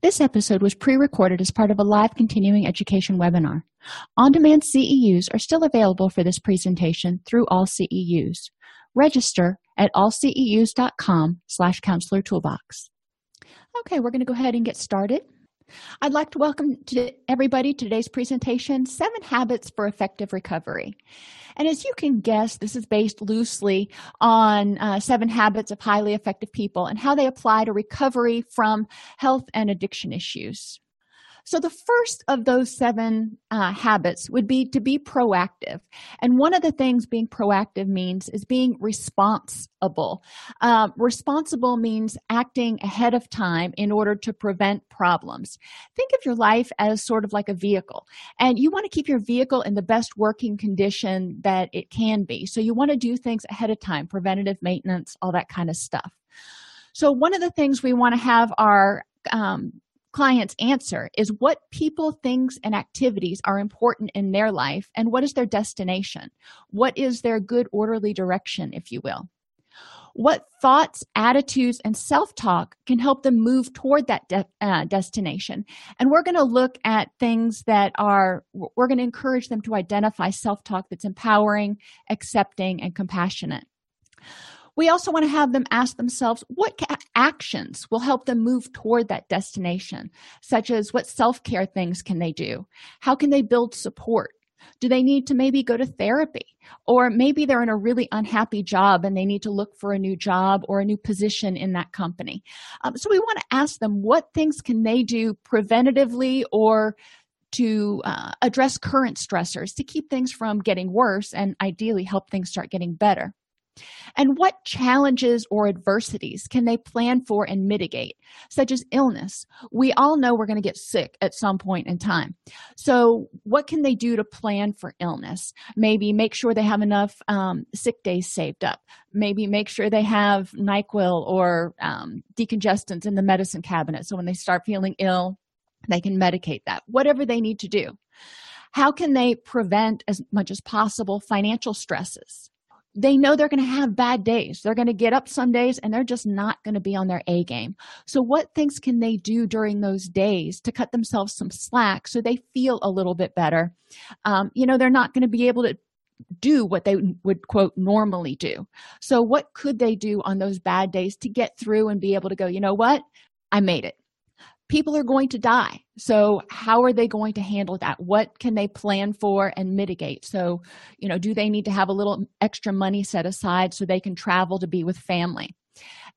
This episode was pre recorded as part of a live continuing education webinar. On demand CEUs are still available for this presentation through all CEUs. Register at allceus.com slash counselor toolbox. Okay, we're going to go ahead and get started. I'd like to welcome to everybody to today's presentation Seven Habits for Effective Recovery. And as you can guess, this is based loosely on uh, seven habits of highly effective people and how they apply to recovery from health and addiction issues. So, the first of those seven uh, habits would be to be proactive. And one of the things being proactive means is being responsible. Uh, responsible means acting ahead of time in order to prevent problems. Think of your life as sort of like a vehicle, and you want to keep your vehicle in the best working condition that it can be. So, you want to do things ahead of time, preventative maintenance, all that kind of stuff. So, one of the things we want to have our um, clients answer is what people things and activities are important in their life and what is their destination. What is their good orderly direction if you will? What thoughts attitudes and self-talk can help them move toward that de- uh, destination? And we're going to look at things that are we're going to encourage them to identify self-talk that's empowering accepting and compassionate we also want to have them ask themselves what actions will help them move toward that destination, such as what self care things can they do? How can they build support? Do they need to maybe go to therapy? Or maybe they're in a really unhappy job and they need to look for a new job or a new position in that company. Um, so we want to ask them what things can they do preventatively or to uh, address current stressors to keep things from getting worse and ideally help things start getting better. And what challenges or adversities can they plan for and mitigate, such as illness? We all know we're going to get sick at some point in time. So, what can they do to plan for illness? Maybe make sure they have enough um, sick days saved up. Maybe make sure they have NyQuil or um, decongestants in the medicine cabinet. So, when they start feeling ill, they can medicate that, whatever they need to do. How can they prevent as much as possible financial stresses? They know they're going to have bad days. They're going to get up some days and they're just not going to be on their A game. So, what things can they do during those days to cut themselves some slack so they feel a little bit better? Um, you know, they're not going to be able to do what they would quote normally do. So, what could they do on those bad days to get through and be able to go, you know what? I made it people are going to die. So how are they going to handle that? What can they plan for and mitigate? So you know do they need to have a little extra money set aside so they can travel to be with family?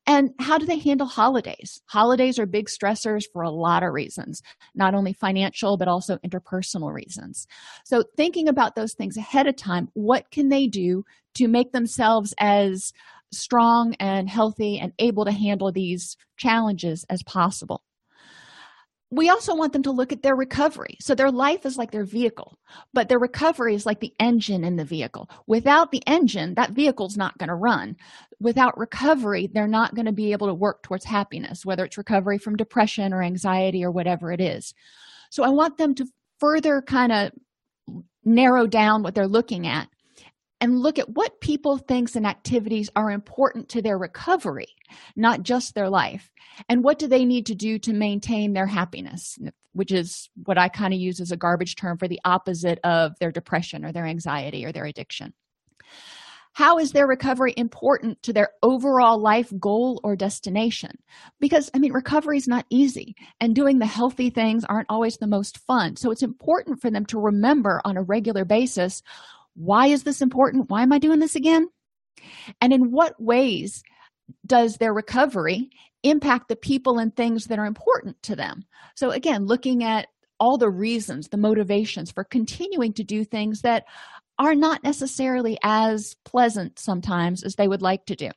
And how do they handle holidays? Holidays are big stressors for a lot of reasons not only financial but also interpersonal reasons. So thinking about those things ahead of time what can they do to make themselves as strong and healthy and able to handle these challenges as possible we also want them to look at their recovery. So their life is like their vehicle, but their recovery is like the engine in the vehicle. Without the engine, that vehicle's not going to run. Without recovery, they're not going to be able to work towards happiness, whether it's recovery from depression or anxiety or whatever it is. So I want them to further kind of narrow down what they're looking at and look at what people thinks and activities are important to their recovery not just their life. And what do they need to do to maintain their happiness? Which is what i kind of use as a garbage term for the opposite of their depression or their anxiety or their addiction. How is their recovery important to their overall life goal or destination? Because i mean recovery is not easy and doing the healthy things aren't always the most fun. So it's important for them to remember on a regular basis why is this important? Why am I doing this again? And in what ways does their recovery impact the people and things that are important to them? So, again, looking at all the reasons the motivations for continuing to do things that are not necessarily as pleasant sometimes as they would like to do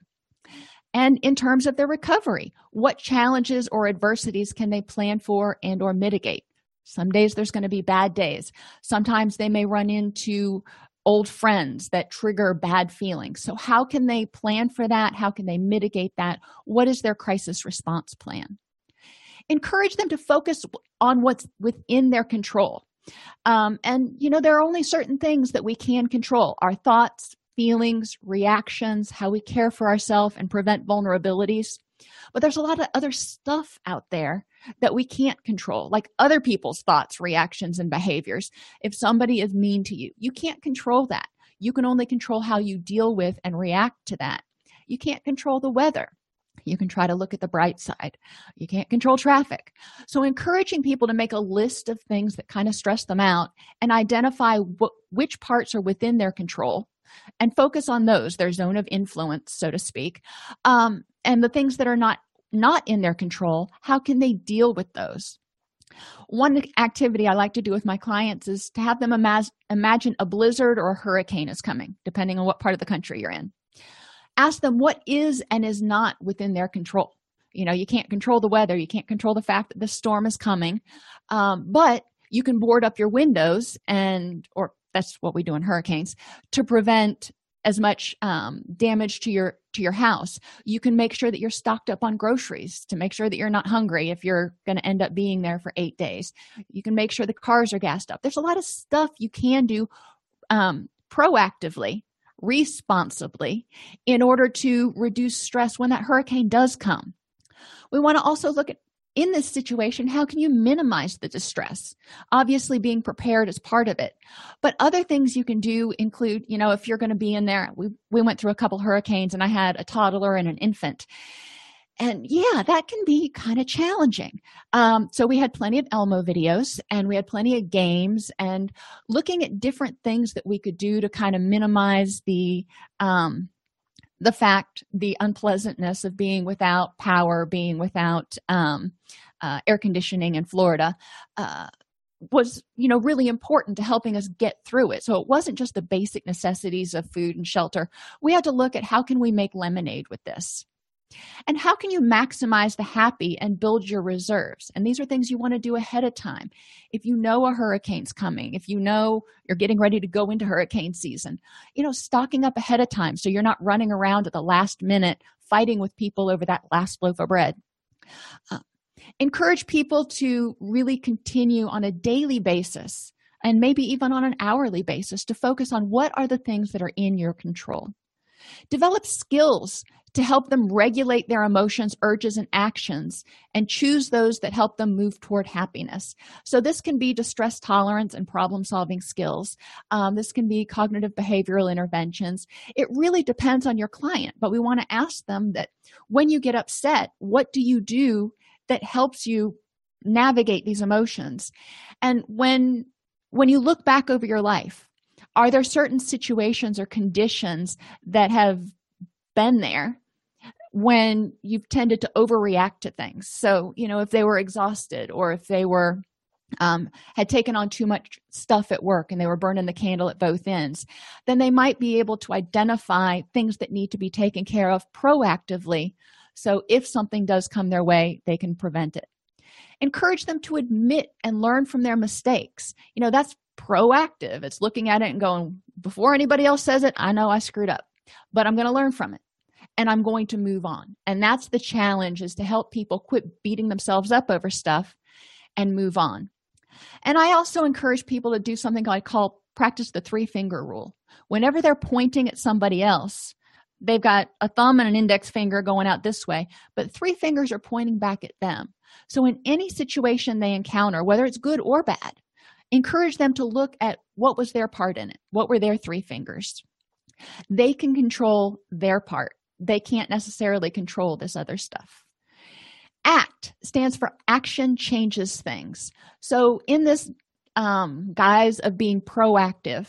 and in terms of their recovery what challenges or adversities can they plan for and or mitigate some days there's going to be bad days sometimes they may run into old friends that trigger bad feelings. So how can they plan for that? How can they mitigate that? What is their crisis response plan? Encourage them to focus on what's within their control. Um, and you know there are only certain things that we can control. Our thoughts feelings reactions how we care for ourselves and prevent vulnerabilities. But there's a lot of other stuff out there that we can't control like other people's thoughts reactions and behaviors. If somebody is mean to you you can't control that. You can only control how you deal with and react to that. You can't control the weather. You can try to look at the bright side. You can't control traffic. So encouraging people to make a list of things that kind of stress them out and identify what, which parts are within their control and focus on those their zone of influence so to speak. Um, and the things that are not not in their control how can they deal with those? One activity i like to do with my clients is to have them imag- imagine a blizzard or a hurricane is coming depending on what part of the country you're in. Ask them what is and is not within their control. You know you can't control the weather you can't control the fact that the storm is coming um, but you can board up your windows and or that's what we do in hurricanes to prevent as much um, damage to your to your house. You can make sure that you're stocked up on groceries to make sure that you're not hungry if you're going to end up being there for eight days. You can make sure the cars are gassed up. There's a lot of stuff you can do um, proactively responsibly in order to reduce stress when that hurricane does come. We want to also look at in this situation how can you minimize the distress? Obviously being prepared is part of it. But other things you can do include you know if you're going to be in there we, we went through a couple hurricanes and i had a toddler and an infant. And yeah that can be kind of challenging. Um, so we had plenty of elmo videos and we had plenty of games and looking at different things that we could do to kind of minimize the um, the fact the unpleasantness of being without power being without um, uh, air conditioning in florida uh, was you know really important to helping us get through it. So it wasn't just the basic necessities of food and shelter. We had to look at how can we make lemonade with this and how can you maximize the happy and build your reserves? And these are things you want to do ahead of time. If you know a hurricane's coming if you know you're getting ready to go into hurricane season you know stocking up ahead of time so you're not running around at the last minute fighting with people over that last loaf of bread. Uh, encourage people to really continue on a daily basis and maybe even on an hourly basis to focus on what are the things that are in your control. Develop skills to help them regulate their emotions, urges, and actions and choose those that help them move toward happiness. So, this can be distress tolerance and problem solving skills. Um, this can be cognitive behavioral interventions. It really depends on your client, but we want to ask them that when you get upset, what do you do that helps you navigate these emotions? And when when you look back over your life, are there certain situations or conditions that have been there when you've tended to overreact to things. So you know if they were exhausted or if they were um, had taken on too much stuff at work and they were burning the candle at both ends then they might be able to identify things that need to be taken care of proactively. So if something does come their way they can prevent it. Encourage them to admit and learn from their mistakes. You know that's proactive. It's looking at it and going before anybody else says it i know i screwed up but i'm going to learn from it and i'm going to move on. And that's the challenge is to help people quit beating themselves up over stuff and move on. And i also encourage people to do something i call practice the three finger rule. Whenever they're pointing at somebody else they've got a thumb and an index finger going out this way but three fingers are pointing back at them. So in any situation they encounter whether it's good or bad encourage them to look at what was their part in it what were their three fingers. They can control their part they can't necessarily control this other stuff. Act stands for action changes things. So in this um, guise of being proactive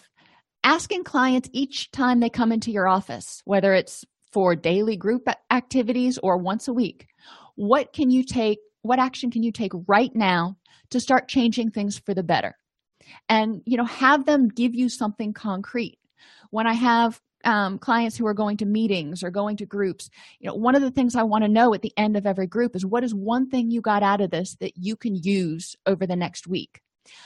asking clients each time they come into your office whether it's for daily group activities or once a week what can you take what action can you take right now to start changing things for the better? And you know have them give you something concrete. When i have um, clients who are going to meetings or going to groups you know one of the things i want to know at the end of every group is what is one thing you got out of this that you can use over the next week?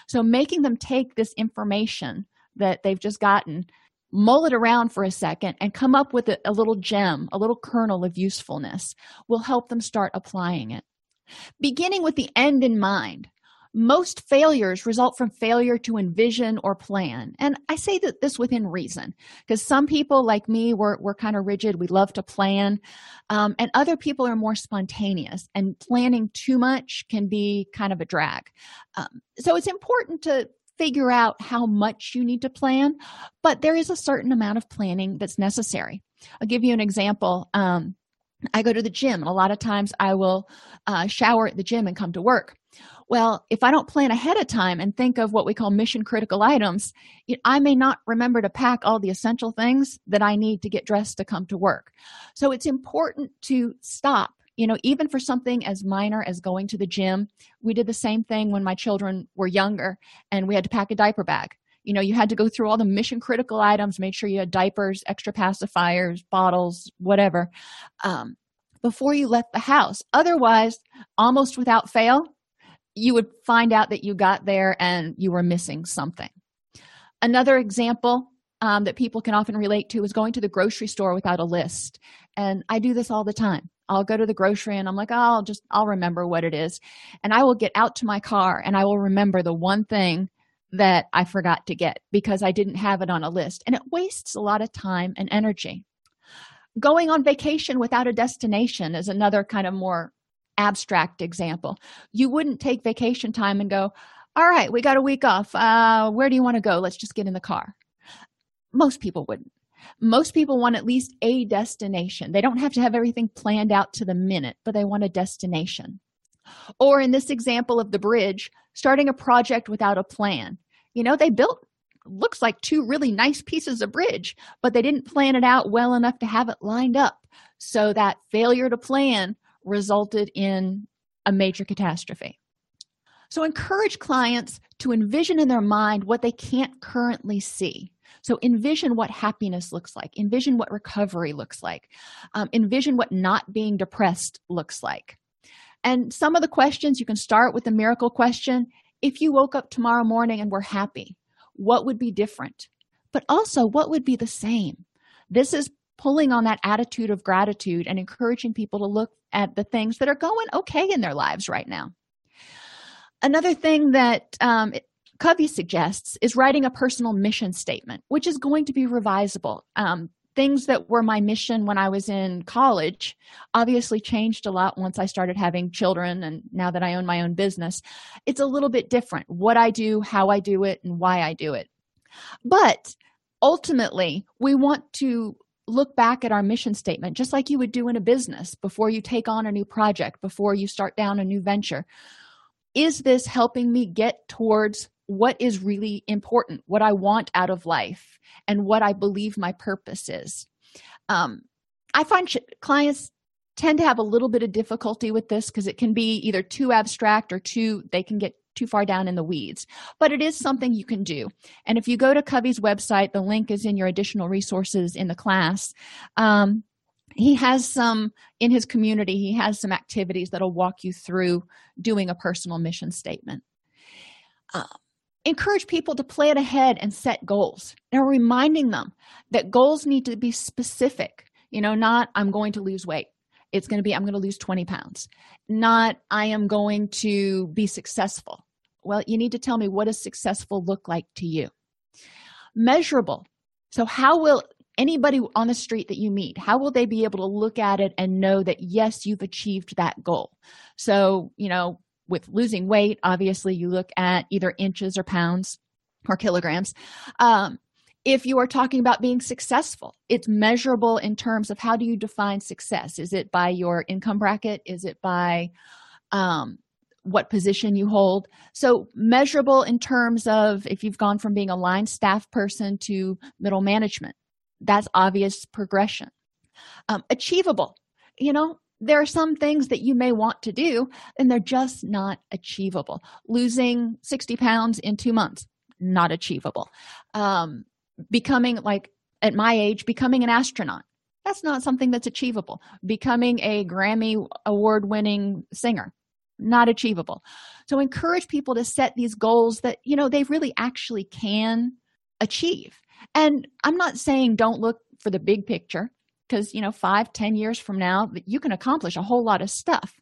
So making them take this information that they've just gotten mull it around for a second and come up with a, a little gem a little kernel of usefulness will help them start applying it. Beginning with the end in mind most failures result from failure to envision or plan. And i say that this within reason because some people like me we're, we're kind of rigid. We love to plan. Um, and other people are more spontaneous and planning too much can be kind of a drag. Um, so it's important to figure out how much you need to plan but there is a certain amount of planning that's necessary. I'll give you an example. Um, i go to the gym and a lot of times i will uh, shower at the gym and come to work well if i don't plan ahead of time and think of what we call mission critical items i may not remember to pack all the essential things that i need to get dressed to come to work. So it's important to stop you know even for something as minor as going to the gym. We did the same thing when my children were younger and we had to pack a diaper bag. You know you had to go through all the mission critical items make sure you had diapers extra pacifiers bottles whatever um, before you left the house. Otherwise almost without fail you would find out that you got there and you were missing something. Another example um, that people can often relate to is going to the grocery store without a list. And i do this all the time. I'll go to the grocery and i'm like oh, i'll just i'll remember what it is. And i will get out to my car and i will remember the one thing that i forgot to get because i didn't have it on a list. And it wastes a lot of time and energy. Going on vacation without a destination is another kind of more abstract example. You wouldn't take vacation time and go all right we got a week off. Uh, where do you want to go? Let's just get in the car. Most people wouldn't. Most people want at least a destination. They don't have to have everything planned out to the minute but they want a destination. Or in this example of the bridge starting a project without a plan. You know they built looks like two really nice pieces of bridge but they didn't plan it out well enough to have it lined up. So that failure to plan resulted in a major catastrophe. So, encourage clients to envision in their mind what they can't currently see. So, envision what happiness looks like, envision what recovery looks like, um, envision what not being depressed looks like. And some of the questions you can start with the miracle question if you woke up tomorrow morning and were happy, what would be different? But also, what would be the same? This is pulling on that attitude of gratitude and encouraging people to look at the things that are going okay in their lives right now. Another thing that um, covey suggests is writing a personal mission statement which is going to be revisable. Um, things that were my mission when i was in college obviously changed a lot once i started having children and now that i own my own business. It's a little bit different what i do how i do it and why i do it. But ultimately we want to look back at our mission statement just like you would do in a business before you take on a new project before you start down a new venture. Is this helping me get towards what is really important what i want out of life and what i believe my purpose is? Um, i find sh- clients tend to have a little bit of difficulty with this because it can be either too abstract or too they can get too far down in the weeds but it is something you can do. And if you go to covey's website the link is in your additional resources in the class. Um, he has some in his community he has some activities that'll walk you through doing a personal mission statement. Uh, encourage people to plan ahead and set goals. Now reminding them that goals need to be specific you know not i'm going to lose weight it's going to be i'm going to lose 20 pounds. Not i am going to be successful. Well you need to tell me what does successful look like to you? Measurable. So how will anybody on the street that you meet how will they be able to look at it and know that yes you've achieved that goal? So you know with losing weight obviously you look at either inches or pounds or kilograms. Um, if you are talking about being successful it's measurable in terms of how do you define success? Is it by your income bracket? Is it by um, what position you hold? So measurable in terms of if you've gone from being a line staff person to middle management that's obvious progression. Um, achievable. You know there are some things that you may want to do and they're just not achievable. Losing 60 pounds in two months not achievable. Um, becoming like at my age becoming an astronaut. That's not something that's achievable. Becoming a grammy award winning singer not achievable. So encourage people to set these goals that you know they really actually can achieve. And i'm not saying don't look for the big picture because you know five ten years from now you can accomplish a whole lot of stuff.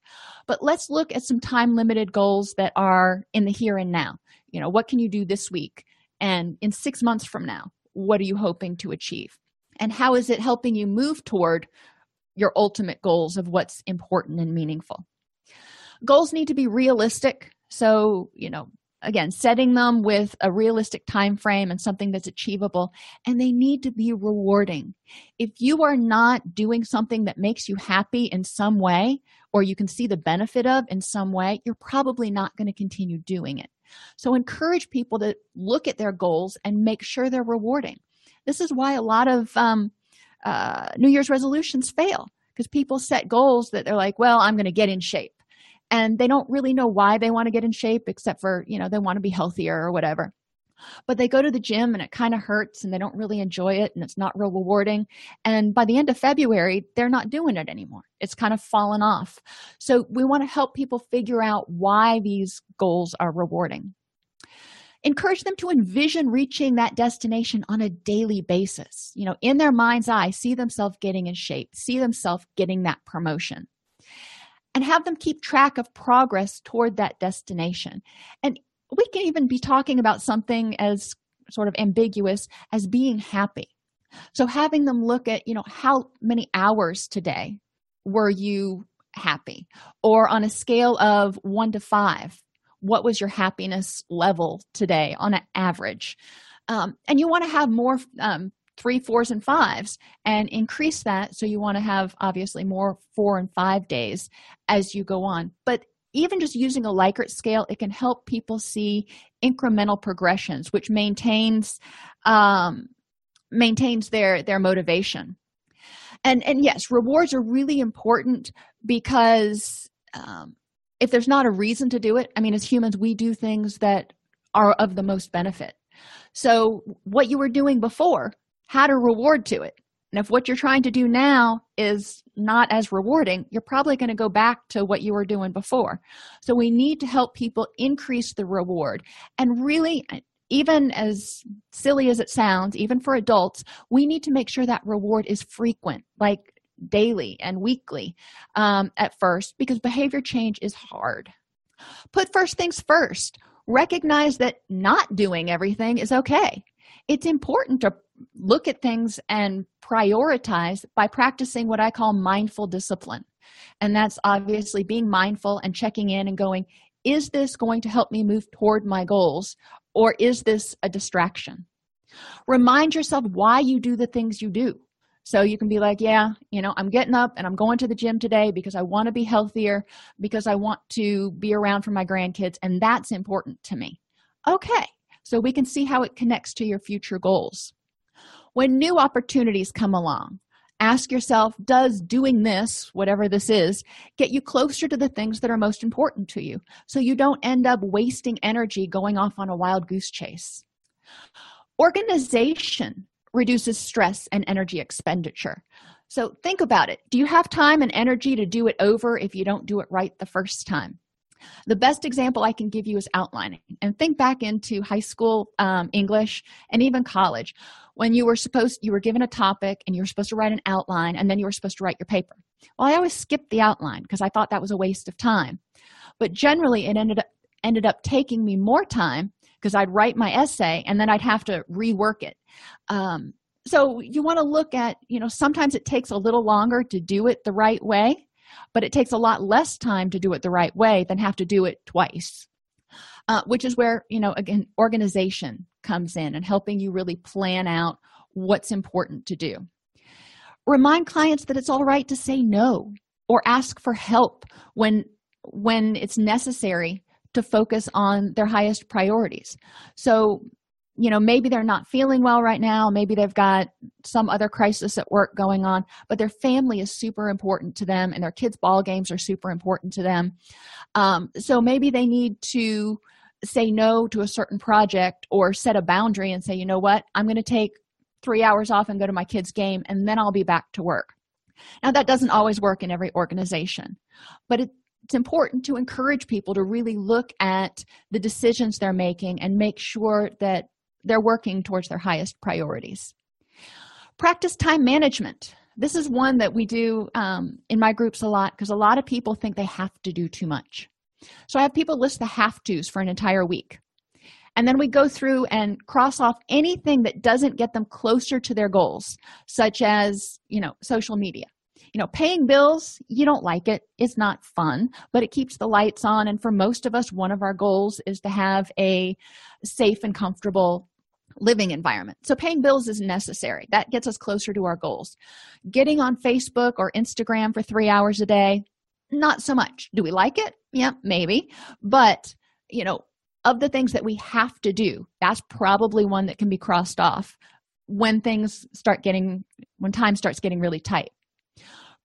But let's look at some time limited goals that are in the here and now. You know what can you do this week and in six months from now what are you hoping to achieve? And how is it helping you move toward your ultimate goals of what's important and meaningful? Goals need to be realistic. So you know again setting them with a realistic time frame and something that's achievable and they need to be rewarding. If you are not doing something that makes you happy in some way or you can see the benefit of in some way you're probably not going to continue doing it so encourage people to look at their goals and make sure they're rewarding. This is why a lot of um, uh, new year's resolutions fail because people set goals that they're like well i'm going to get in shape. And they don't really know why they want to get in shape except for you know they want to be healthier or whatever but they go to the gym and it kind of hurts and they don't really enjoy it and it's not real rewarding. And by the end of february they're not doing it anymore. It's kind of fallen off. So we want to help people figure out why these goals are rewarding. Encourage them to envision reaching that destination on a daily basis. You know in their mind's eye see themselves getting in shape see themselves getting that promotion and have them keep track of progress toward that destination. And we can even be talking about something as sort of ambiguous as being happy. So having them look at, you know, how many hours today were you happy? Or on a scale of one to five, what was your happiness level today on an average? Um, and you want to have more um, three fours and fives and increase that so you want to have obviously more four and five days as you go on but even just using a likert scale it can help people see incremental progressions which maintains um, maintains their their motivation. And and yes rewards are really important because um, if there's not a reason to do it i mean as humans we do things that are of the most benefit. So what you were doing before had a reward to it and if what you're trying to do now is not as rewarding you're probably going to go back to what you were doing before. So we need to help people increase the reward. And really even as silly as it sounds even for adults we need to make sure that reward is frequent like daily and weekly um, at first because behavior change is hard. Put first things first. Recognize that not doing everything is okay. It's important to look at things and prioritize by practicing what I call mindful discipline. And that's obviously being mindful and checking in and going, is this going to help me move toward my goals or is this a distraction? Remind yourself why you do the things you do. So you can be like, yeah, you know, I'm getting up and I'm going to the gym today because I want to be healthier, because I want to be around for my grandkids, and that's important to me. Okay, so we can see how it connects to your future goals. When new opportunities come along, ask yourself Does doing this, whatever this is, get you closer to the things that are most important to you so you don't end up wasting energy going off on a wild goose chase? Organization reduces stress and energy expenditure. So think about it. Do you have time and energy to do it over if you don't do it right the first time? The best example i can give you is outlining. And think back into high school um, english and even college. When you were supposed you were given a topic and you were supposed to write an outline and then you were supposed to write your paper. Well i always skipped the outline because i thought that was a waste of time. But generally it ended up ended up taking me more time because i'd write my essay and then i'd have to rework it. Um, so you want to look at you know sometimes it takes a little longer to do it the right way but it takes a lot less time to do it the right way than have to do it twice. Uh, which is where you know again organization comes in and helping you really plan out what's important to do. Remind clients that it's all right to say no or ask for help when when it's necessary to focus on their highest priorities. So you know maybe they're not feeling well right now. Maybe they've got some other crisis at work going on but their family is super important to them and their kids ball games are super important to them. Um, so maybe they need to say no to a certain project or set a boundary and say you know what? I'm going to take three hours off and go to my kids game and then i'll be back to work. Now that doesn't always work in every organization but it, it's important to encourage people to really look at the decisions they're making and make sure that they're working towards their highest priorities. Practice time management. This is one that we do um, in my groups a lot because a lot of people think they have to do too much. So i have people list the have to's for an entire week. And then we go through and cross off anything that doesn't get them closer to their goals such as you know social media you know paying bills you don't like it. It's not fun but it keeps the lights on. And for most of us one of our goals is to have a safe and comfortable living environment. So paying bills is necessary. That gets us closer to our goals. Getting on facebook or instagram for three hours a day not so much. Do we like it? Yeah maybe. But you know of the things that we have to do that's probably one that can be crossed off when things start getting when time starts getting really tight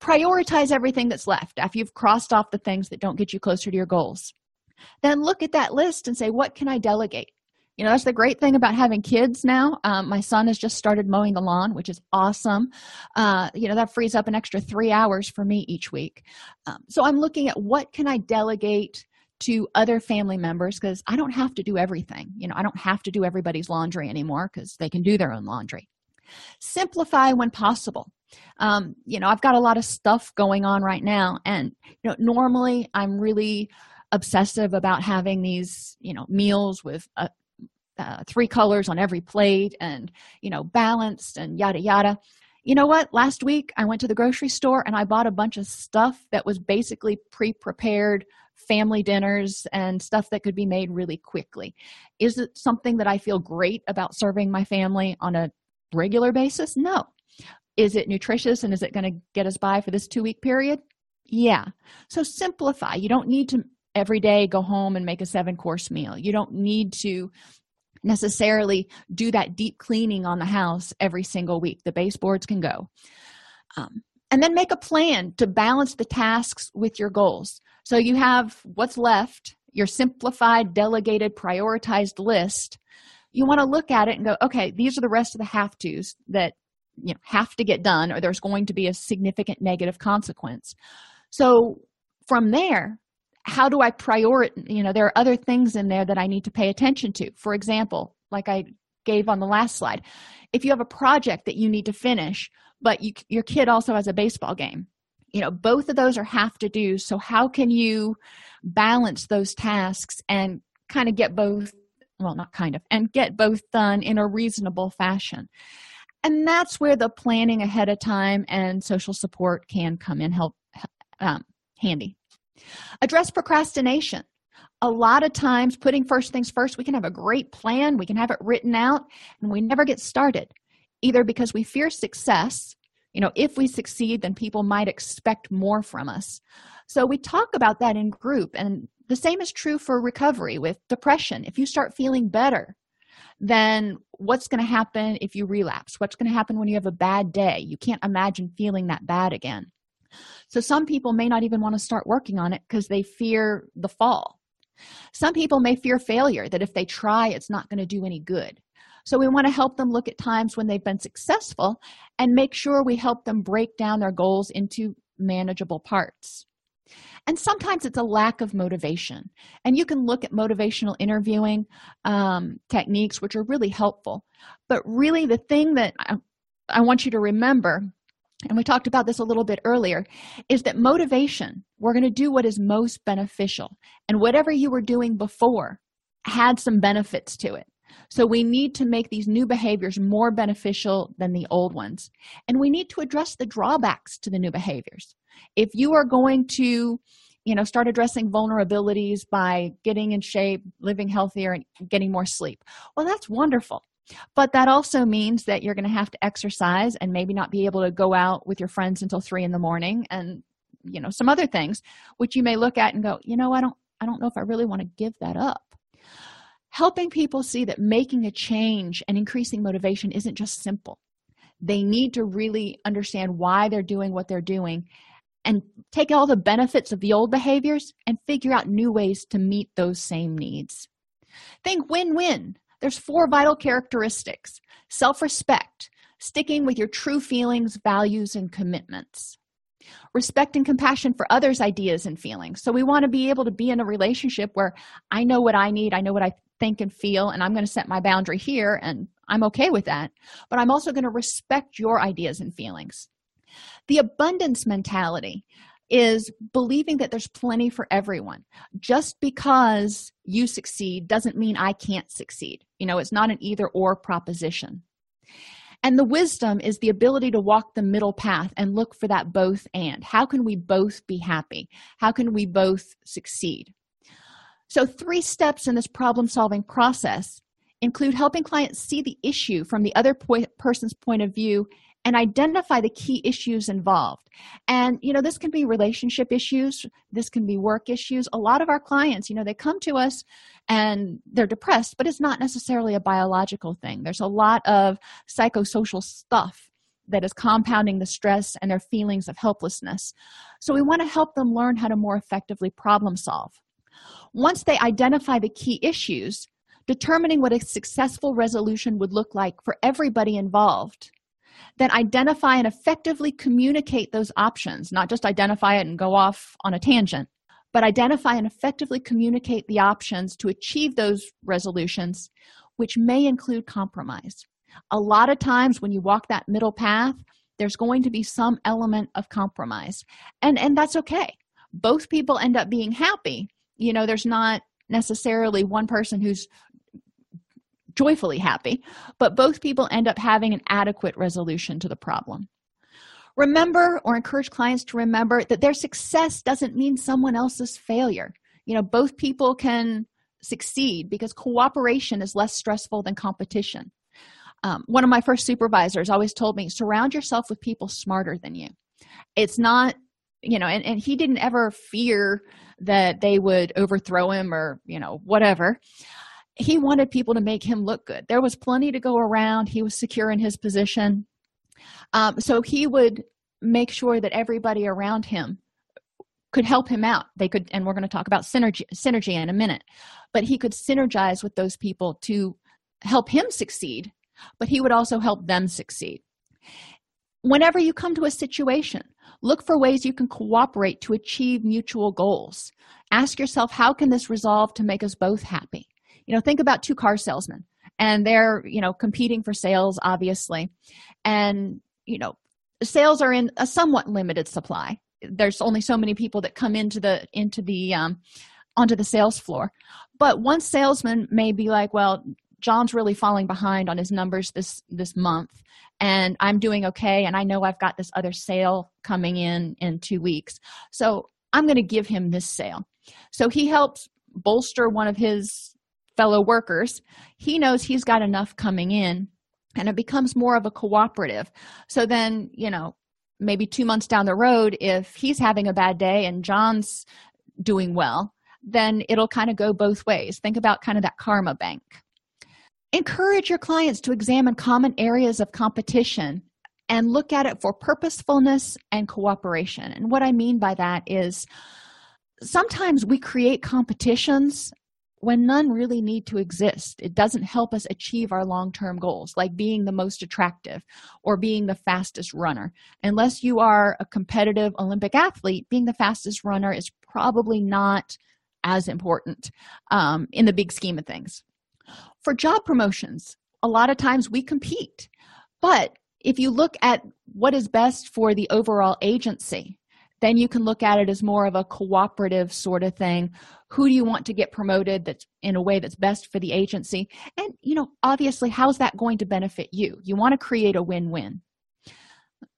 prioritize everything that's left after you've crossed off the things that don't get you closer to your goals. Then look at that list and say what can i delegate? You know that's the great thing about having kids now. Um, my son has just started mowing the lawn which is awesome. Uh, you know that frees up an extra three hours for me each week. Um, so i'm looking at what can i delegate to other family members because i don't have to do everything. You know i don't have to do everybody's laundry anymore because they can do their own laundry. Simplify when possible um, you know i've got a lot of stuff going on right now and you know normally i'm really obsessive about having these you know meals with uh, uh, three colors on every plate and you know balanced and yada yada. You know what? Last week i went to the grocery store and i bought a bunch of stuff that was basically pre-prepared family dinners and stuff that could be made really quickly. Is it something that i feel great about serving my family on a regular basis? No is it nutritious and is it going to get us by for this two week period? Yeah. So simplify. You don't need to every day go home and make a seven course meal. You don't need to necessarily do that deep cleaning on the house every single week. The baseboards can go. Um, and then make a plan to balance the tasks with your goals. So you have what's left your simplified delegated prioritized list. You want to look at it and go okay these are the rest of the have to's that you know have to get done or there's going to be a significant negative consequence. So from there how do i prioritize you know there are other things in there that i need to pay attention to. For example like i gave on the last slide if you have a project that you need to finish but you, your kid also has a baseball game you know both of those are have to do. So how can you balance those tasks and kind of get both well not kind of and get both done in a reasonable fashion and that's where the planning ahead of time and social support can come in help um, handy. Address procrastination. A lot of times putting first things first we can have a great plan we can have it written out and we never get started either because we fear success you know if we succeed then people might expect more from us. So we talk about that in group and the same is true for recovery with depression. If you start feeling better then what's going to happen if you relapse? What's going to happen when you have a bad day? You can't imagine feeling that bad again. So some people may not even want to start working on it because they fear the fall. Some people may fear failure that if they try it's not going to do any good. So we want to help them look at times when they've been successful and make sure we help them break down their goals into manageable parts and sometimes it's a lack of motivation. And you can look at motivational interviewing um, techniques which are really helpful. But really the thing that I, I want you to remember and we talked about this a little bit earlier is that motivation we're going to do what is most beneficial. And whatever you were doing before had some benefits to it. So we need to make these new behaviors more beneficial than the old ones. And we need to address the drawbacks to the new behaviors if you are going to you know start addressing vulnerabilities by getting in shape living healthier and getting more sleep well that's wonderful. But that also means that you're going to have to exercise and maybe not be able to go out with your friends until three in the morning and you know some other things which you may look at and go you know i don't i don't know if i really want to give that up. Helping people see that making a change and increasing motivation isn't just simple. They need to really understand why they're doing what they're doing and take all the benefits of the old behaviors and figure out new ways to meet those same needs. Think win win. There's four vital characteristics self respect, sticking with your true feelings, values, and commitments. Respect and compassion for others' ideas and feelings. So, we want to be able to be in a relationship where I know what I need, I know what I think and feel, and I'm going to set my boundary here, and I'm okay with that. But I'm also going to respect your ideas and feelings. The abundance mentality is believing that there's plenty for everyone. Just because you succeed doesn't mean I can't succeed. You know, it's not an either or proposition. And the wisdom is the ability to walk the middle path and look for that both and. How can we both be happy? How can we both succeed? So, three steps in this problem solving process include helping clients see the issue from the other po- person's point of view and identify the key issues involved. And you know this can be relationship issues this can be work issues. A lot of our clients you know they come to us and they're depressed but it's not necessarily a biological thing. There's a lot of psychosocial stuff that is compounding the stress and their feelings of helplessness. So we want to help them learn how to more effectively problem solve. Once they identify the key issues determining what a successful resolution would look like for everybody involved then identify and effectively communicate those options, not just identify it and go off on a tangent, but identify and effectively communicate the options to achieve those resolutions, which may include compromise. A lot of times when you walk that middle path, there's going to be some element of compromise, and, and that's okay. Both people end up being happy. You know, there's not necessarily one person who's joyfully happy, but both people end up having an adequate resolution to the problem. Remember or encourage clients to remember that their success doesn't mean someone else's failure. You know, both people can succeed because cooperation is less stressful than competition. Um, one of my first supervisors always told me surround yourself with people smarter than you. It's not, you know, and, and he didn't ever fear that they would overthrow him or, you know, whatever he wanted people to make him look good. There was plenty to go around. He was secure in his position. Um, so he would make sure that everybody around him could help him out. They could, and we're going to talk about synergy, synergy in a minute, but he could synergize with those people to help him succeed, but he would also help them succeed. Whenever you come to a situation, look for ways you can cooperate to achieve mutual goals. Ask yourself, how can this resolve to make us both happy? You know think about two car salesmen and they're you know competing for sales obviously. And you know sales are in a somewhat limited supply. There's only so many people that come into the into the um onto the sales floor. But one salesman may be like well john's really falling behind on his numbers this this month and i'm doing okay and i know i've got this other sale coming in in two weeks. So i'm going to give him this sale. So he helps bolster one of his fellow workers he knows he's got enough coming in and it becomes more of a cooperative. So then you know maybe two months down the road if he's having a bad day and john's doing well then it'll kind of go both ways. Think about kind of that karma bank. Encourage your clients to examine common areas of competition and look at it for purposefulness and cooperation. And what i mean by that is sometimes we create competitions when none really need to exist. It doesn't help us achieve our long term goals, like being the most attractive or being the fastest runner. Unless you are a competitive Olympic athlete, being the fastest runner is probably not as important um, in the big scheme of things. For job promotions, a lot of times we compete, but if you look at what is best for the overall agency, then you can look at it as more of a cooperative sort of thing. Who do you want to get promoted that's in a way that's best for the agency? And you know obviously how's that going to benefit you? You want to create a win-win.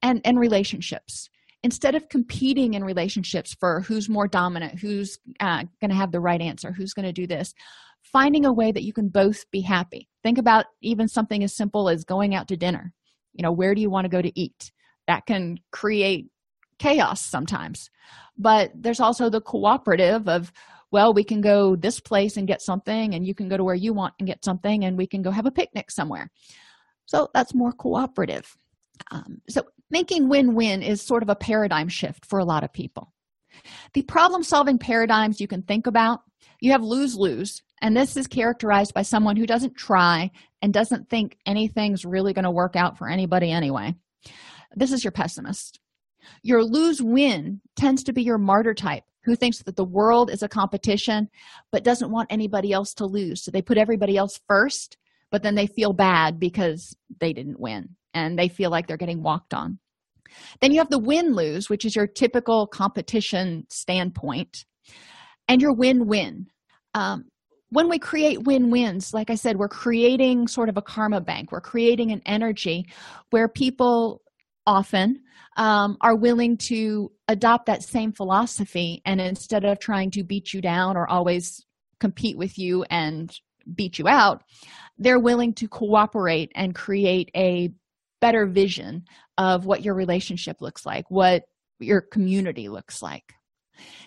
And and relationships. Instead of competing in relationships for who's more dominant who's uh, going to have the right answer who's going to do this finding a way that you can both be happy. Think about even something as simple as going out to dinner. You know where do you want to go to eat? That can create chaos sometimes but there's also the cooperative of well we can go this place and get something and you can go to where you want and get something and we can go have a picnic somewhere so that's more cooperative Um, so, making win win is sort of a paradigm shift for a lot of people. The problem solving paradigms you can think about you have lose lose, and this is characterized by someone who doesn't try and doesn't think anything's really going to work out for anybody anyway. This is your pessimist. Your lose win tends to be your martyr type who thinks that the world is a competition but doesn't want anybody else to lose. So they put everybody else first, but then they feel bad because they didn't win and they feel like they're getting walked on. Then you have the win lose, which is your typical competition standpoint, and your win win. Um, when we create win wins, like I said, we're creating sort of a karma bank. We're creating an energy where people often um, are willing to adopt that same philosophy and instead of trying to beat you down or always compete with you and beat you out they're willing to cooperate and create a better vision of what your relationship looks like what your community looks like.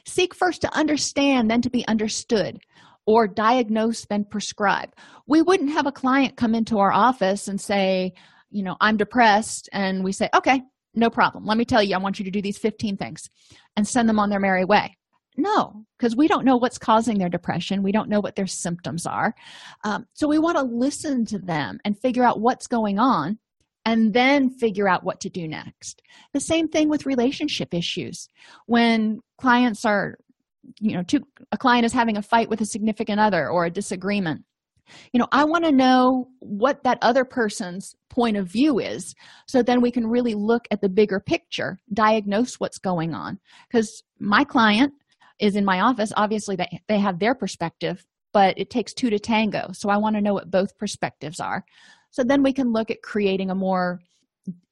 Seek first to understand then to be understood or diagnose then prescribe. We wouldn't have a client come into our office and say you know i'm depressed and we say okay no problem. Let me tell you i want you to do these 15 things and send them on their merry way. No because we don't know what's causing their depression. We don't know what their symptoms are. Um, so we want to listen to them and figure out what's going on and then figure out what to do next. The same thing with relationship issues. When clients are you know two, a client is having a fight with a significant other or a disagreement you know i want to know what that other person's point of view is. So then we can really look at the bigger picture diagnose what's going on. Because my client is in my office obviously they, they have their perspective but it takes two to tango. So i want to know what both perspectives are. So then we can look at creating a more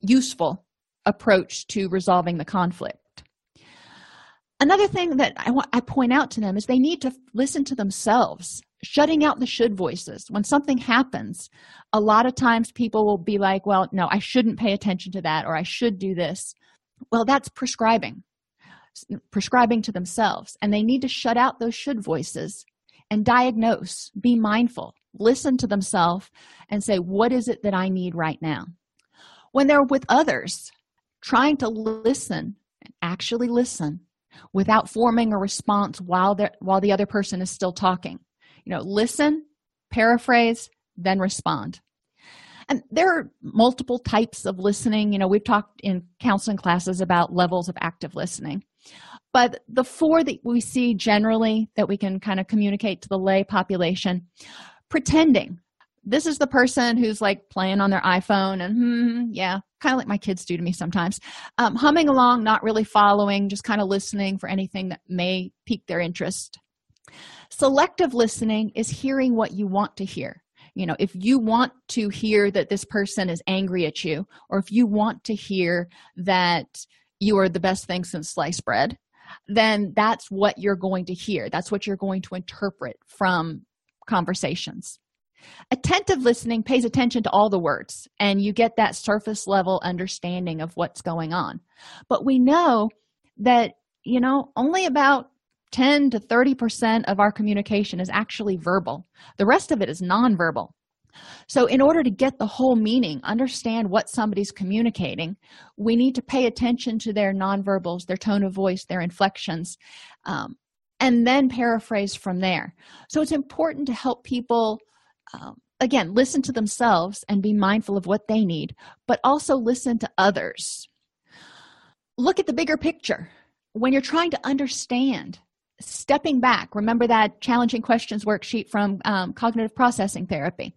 useful approach to resolving the conflict. Another thing that I, want, I point out to them is they need to listen to themselves shutting out the should voices. When something happens a lot of times people will be like well no i shouldn't pay attention to that or i should do this. Well that's prescribing prescribing to themselves and they need to shut out those should voices and diagnose be mindful listen to themselves and say what is it that i need right now? When they're with others trying to listen and actually listen without forming a response while the while the other person is still talking you know listen paraphrase then respond. And there are multiple types of listening. You know we've talked in counseling classes about levels of active listening. But the four that we see generally that we can kind of communicate to the lay population pretending. This is the person who's like playing on their iphone and hmm, yeah kind of like my kids do to me sometimes um, humming along not really following just kind of listening for anything that may pique their interest selective listening is hearing what you want to hear. You know if you want to hear that this person is angry at you or if you want to hear that you are the best thing since sliced bread then that's what you're going to hear. That's what you're going to interpret from conversations. Attentive listening pays attention to all the words and you get that surface level understanding of what's going on. But we know that you know only about 10 to 30 percent of our communication is actually verbal. The rest of it is nonverbal. So in order to get the whole meaning understand what somebody's communicating we need to pay attention to their nonverbals their tone of voice their inflections um, and then paraphrase from there. So it's important to help people um, again listen to themselves and be mindful of what they need but also listen to others. Look at the bigger picture. When you're trying to understand stepping back. Remember that challenging questions worksheet from um, cognitive processing therapy.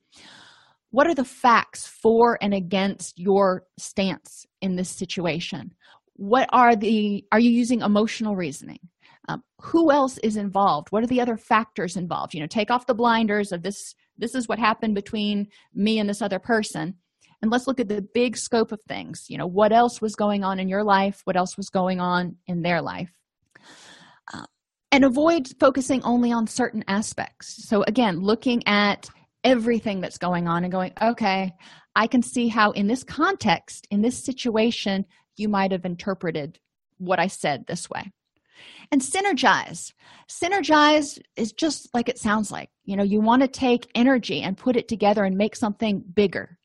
What are the facts for and against your stance in this situation? What are the are you using emotional reasoning? Um, who else is involved? What are the other factors involved? You know take off the blinders of this this is what happened between me and this other person and let's look at the big scope of things. You know what else was going on in your life? What else was going on in their life? Uh, and avoid focusing only on certain aspects. So again looking at everything that's going on and going okay i can see how in this context in this situation you might have interpreted what i said this way. And synergize. Synergize is just like it sounds like. You know you want to take energy and put it together and make something bigger.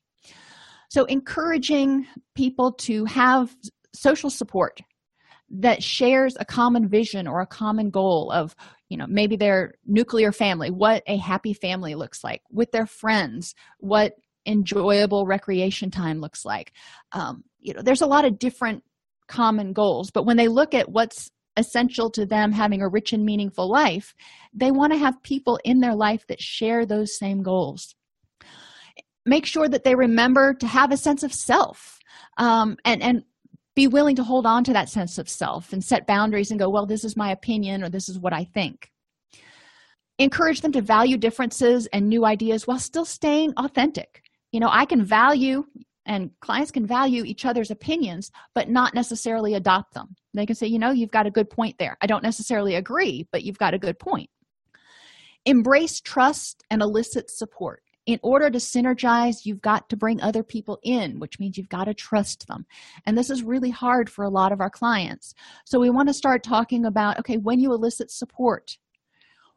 So encouraging people to have social support that shares a common vision or a common goal of you know maybe their nuclear family what a happy family looks like with their friends what enjoyable recreation time looks like. Um, you know there's a lot of different common goals but when they look at what's essential to them having a rich and meaningful life they want to have people in their life that share those same goals. Make sure that they remember to have a sense of self um, and and be willing to hold on to that sense of self and set boundaries and go well this is my opinion or this is what i think. Encourage them to value differences and new ideas while still staying authentic. You know i can value and clients can value each other's opinions but not necessarily adopt them. They can say you know you've got a good point there. I don't necessarily agree but you've got a good point. Embrace trust and elicit support in order to synergize you've got to bring other people in which means you've got to trust them. And this is really hard for a lot of our clients. So we want to start talking about okay when you elicit support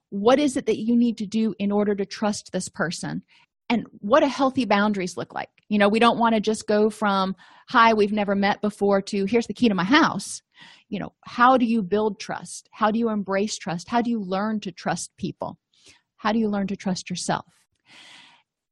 what is it that you need to do in order to trust this person? And what do healthy boundaries look like? You know we don't want to just go from hi we've never met before to here's the key to my house. You know how do you build trust? How do you embrace trust? How do you learn to trust people? How do you learn to trust yourself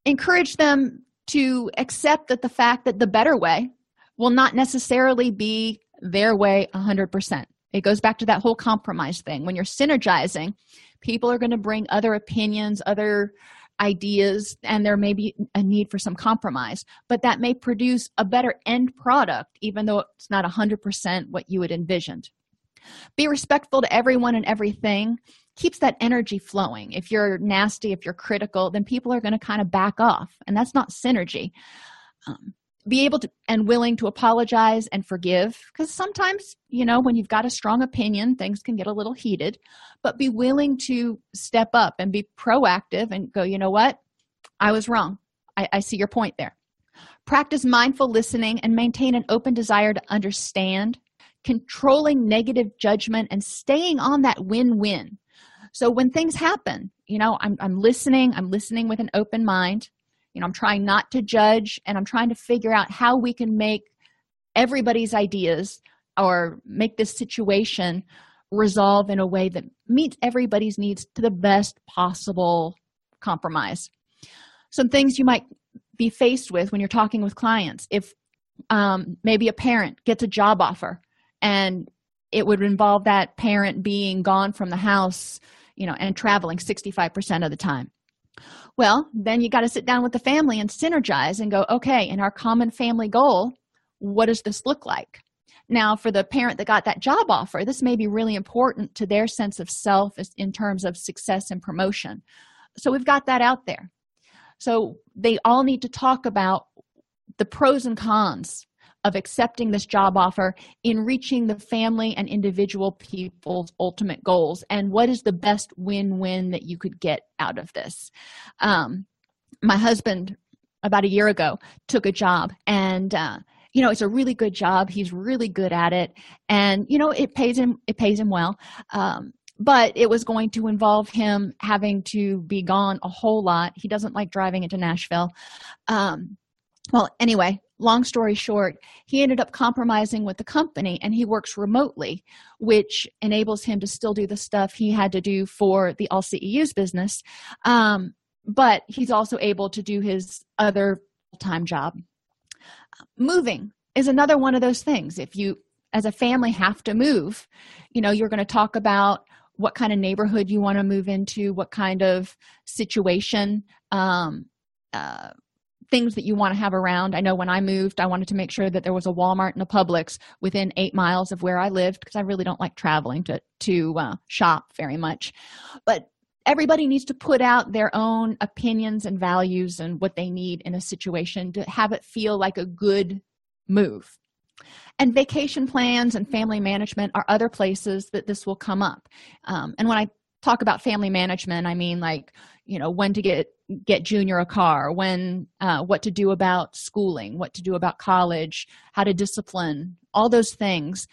encourage them to accept that the fact that the better way will not necessarily be their way 100% it goes back to that whole compromise thing. When you're synergizing people are going to bring other opinions other ideas and there may be a need for some compromise but that may produce a better end product even though it's not 100% what you had envisioned. Be respectful to everyone and everything keeps that energy flowing. If you're nasty if you're critical then people are going to kind of back off and that's not synergy. Um, be able to and willing to apologize and forgive because sometimes you know when you've got a strong opinion things can get a little heated but be willing to step up and be proactive and go you know what? I was wrong. I, I see your point there. Practice mindful listening and maintain an open desire to understand. Controlling negative judgment and staying on that win-win so when things happen you know i'm, I'm listening i'm listening with an open mind. You know i'm trying not to judge and i'm trying to figure out how we can make everybody's ideas or make this situation resolve in a way that meets everybody's needs to the best possible compromise. Some things you might be faced with when you're talking with clients. If um, maybe a parent gets a job offer and it would involve that parent being gone from the house you know and traveling 65% of the time. Well then you got to sit down with the family and synergize and go okay in our common family goal what does this look like? Now for the parent that got that job offer this may be really important to their sense of self in terms of success and promotion. So we've got that out there. So they all need to talk about the pros and cons of accepting this job offer in reaching the family and individual people's ultimate goals. And what is the best win-win that you could get out of this? Um, my husband about a year ago took a job and uh, you know it's a really good job. He's really good at it. And you know it pays him it pays him well. Um, but it was going to involve him having to be gone a whole lot. He doesn't like driving into nashville. Um, well anyway long story short he ended up compromising with the company and he works remotely which enables him to still do the stuff he had to do for the AllCEUs business. Um, but he's also able to do his other full-time job. Moving is another one of those things. If you as a family have to move you know you're going to talk about what kind of neighborhood you want to move into what kind of situation um, uh, things that you want to have around. I know when i moved i wanted to make sure that there was a walmart and a publix within eight miles of where i lived because i really don't like traveling to to uh, shop very much. But everybody needs to put out their own opinions and values and what they need in a situation to have it feel like a good move. And vacation plans and family management are other places that this will come up. Um, and when i talk about family management. I mean like you know when to get get junior a car when uh, what to do about schooling what to do about college how to discipline all those things.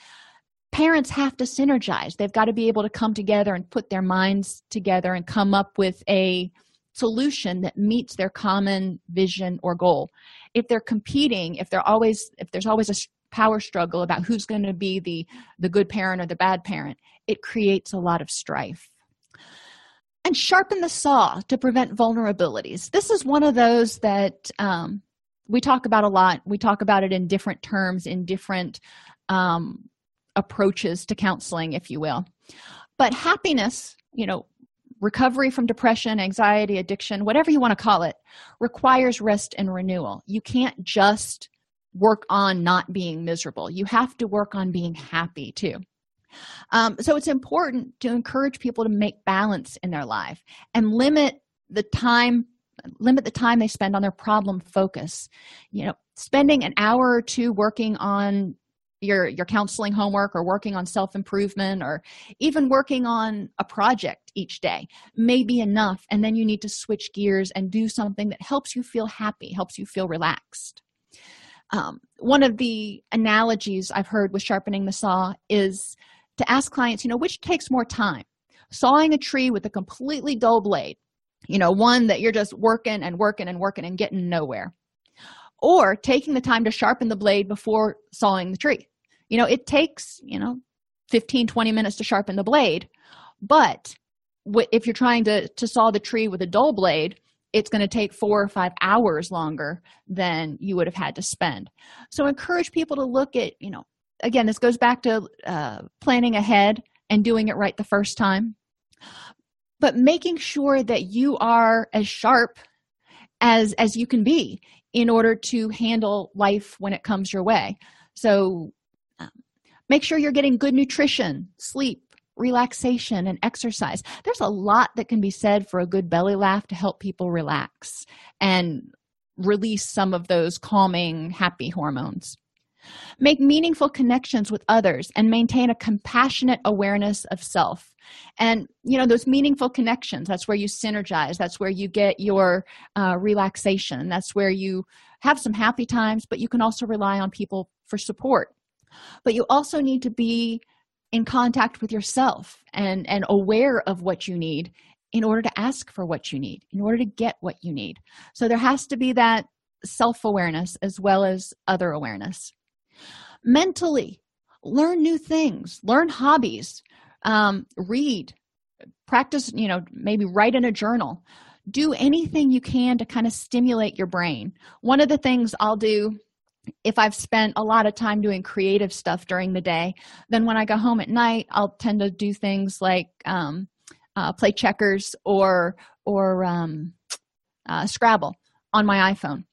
Parents have to synergize. They've got to be able to come together and put their minds together and come up with a solution that meets their common vision or goal. If they're competing if they're always if there's always a power struggle about who's going to be the the good parent or the bad parent it creates a lot of strife and sharpen the saw to prevent vulnerabilities. This is one of those that um, we talk about a lot. We talk about it in different terms in different um, approaches to counseling if you will. But happiness you know recovery from depression anxiety addiction whatever you want to call it requires rest and renewal. You can't just work on not being miserable. You have to work on being happy too um, so it's important to encourage people to make balance in their life and limit the time limit the time they spend on their problem focus. You know spending an hour or two working on your your counseling homework or working on self-improvement or even working on a project each day may be enough. And then you need to switch gears and do something that helps you feel happy helps you feel relaxed. Um, one of the analogies i've heard with sharpening the saw is to ask clients you know which takes more time? Sawing a tree with a completely dull blade you know one that you're just working and working and working and getting nowhere. Or taking the time to sharpen the blade before sawing the tree. You know it takes you know 15 20 minutes to sharpen the blade but if you're trying to to saw the tree with a dull blade it's going to take four or five hours longer than you would have had to spend. So encourage people to look at you know again this goes back to uh, planning ahead and doing it right the first time. But making sure that you are as sharp as as you can be in order to handle life when it comes your way. So um, make sure you're getting good nutrition sleep relaxation and exercise. There's a lot that can be said for a good belly laugh to help people relax and release some of those calming happy hormones make meaningful connections with others and maintain a compassionate awareness of self. And you know those meaningful connections that's where you synergize that's where you get your uh, relaxation that's where you have some happy times but you can also rely on people for support. But you also need to be in contact with yourself and and aware of what you need in order to ask for what you need in order to get what you need. So there has to be that self-awareness as well as other awareness mentally learn new things learn hobbies um, read practice you know maybe write in a journal. Do anything you can to kind of stimulate your brain. One of the things i'll do if i've spent a lot of time doing creative stuff during the day then when i go home at night i'll tend to do things like um, uh, play checkers or or um, uh, scrabble on my iphone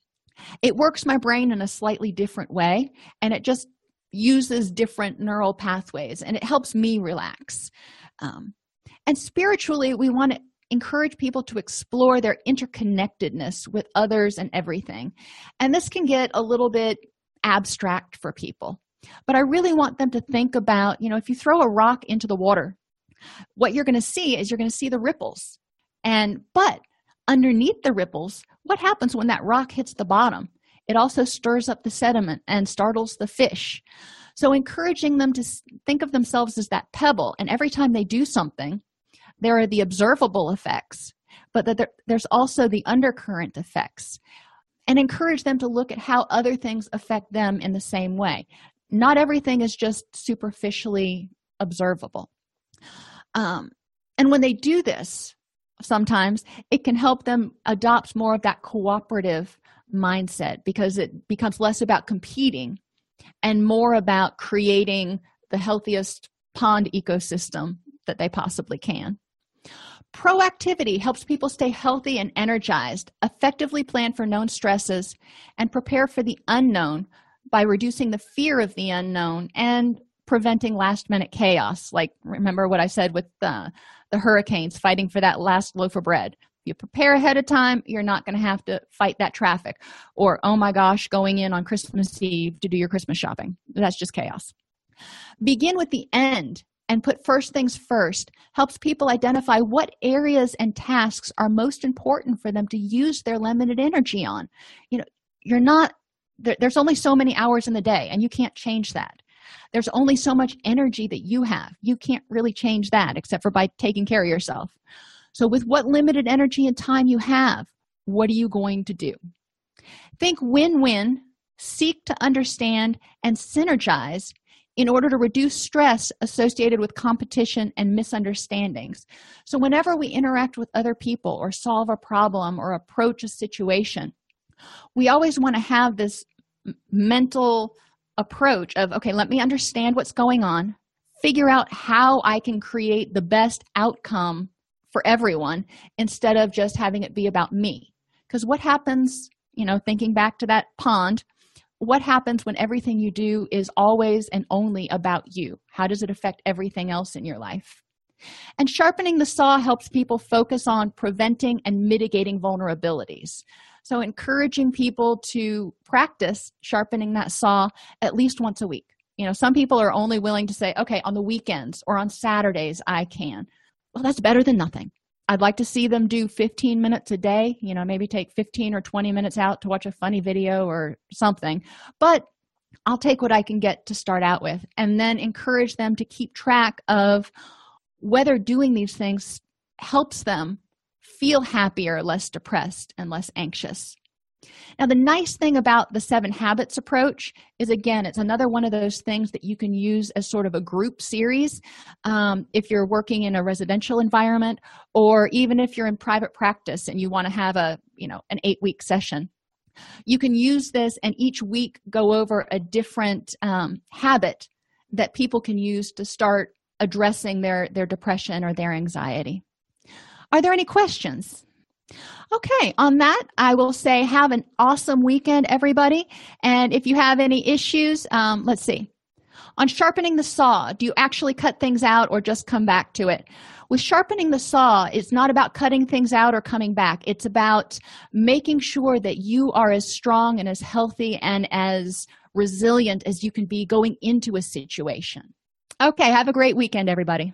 it works my brain in a slightly different way and it just uses different neural pathways and it helps me relax. Um, and spiritually we want to encourage people to explore their interconnectedness with others and everything. And this can get a little bit abstract for people. But i really want them to think about you know if you throw a rock into the water what you're going to see is you're going to see the ripples. And but underneath the ripples what happens when that rock hits the bottom? It also stirs up the sediment and startles the fish. So encouraging them to think of themselves as that pebble and every time they do something there are the observable effects but that there, there's also the undercurrent effects. And encourage them to look at how other things affect them in the same way. Not everything is just superficially observable. Um, and when they do this sometimes it can help them adopt more of that cooperative mindset because it becomes less about competing and more about creating the healthiest pond ecosystem that they possibly can. Proactivity helps people stay healthy and energized, effectively plan for known stresses, and prepare for the unknown by reducing the fear of the unknown and preventing last minute chaos. Like, remember what I said with the, the hurricanes fighting for that last loaf of bread. You prepare ahead of time you're not going to have to fight that traffic. Or oh my gosh going in on christmas eve to do your christmas shopping. That's just chaos. Begin with the end and put first things first. Helps people identify what areas and tasks are most important for them to use their limited energy on. You know you're not there, there's only so many hours in the day and you can't change that there's only so much energy that you have you can't really change that except for by taking care of yourself So, with what limited energy and time you have, what are you going to do? Think win win, seek to understand and synergize in order to reduce stress associated with competition and misunderstandings. So, whenever we interact with other people or solve a problem or approach a situation, we always want to have this mental approach of okay, let me understand what's going on, figure out how I can create the best outcome for everyone instead of just having it be about me. Because what happens, you know, thinking back to that pond, what happens when everything you do is always and only about you? How does it affect everything else in your life? And sharpening the saw helps people focus on preventing and mitigating vulnerabilities. So, encouraging people to practice sharpening that saw at least once a week. You know, some people are only willing to say, okay, on the weekends or on Saturdays, I can. Well, that's better than nothing. I'd like to see them do 15 minutes a day, you know, maybe take 15 or 20 minutes out to watch a funny video or something. But I'll take what I can get to start out with and then encourage them to keep track of whether doing these things helps them feel happier, less depressed, and less anxious. Now, the nice thing about the seven habits approach is again, it's another one of those things that you can use as sort of a group series um, if you're working in a residential environment or even if you're in private practice and you want to have a you know an eight week session you can use this and each week go over a different um, habit that people can use to start addressing their their depression or their anxiety are there any questions Okay, on that, I will say have an awesome weekend, everybody. And if you have any issues, um, let's see. On sharpening the saw, do you actually cut things out or just come back to it? With sharpening the saw, it's not about cutting things out or coming back. It's about making sure that you are as strong and as healthy and as resilient as you can be going into a situation. Okay, have a great weekend, everybody.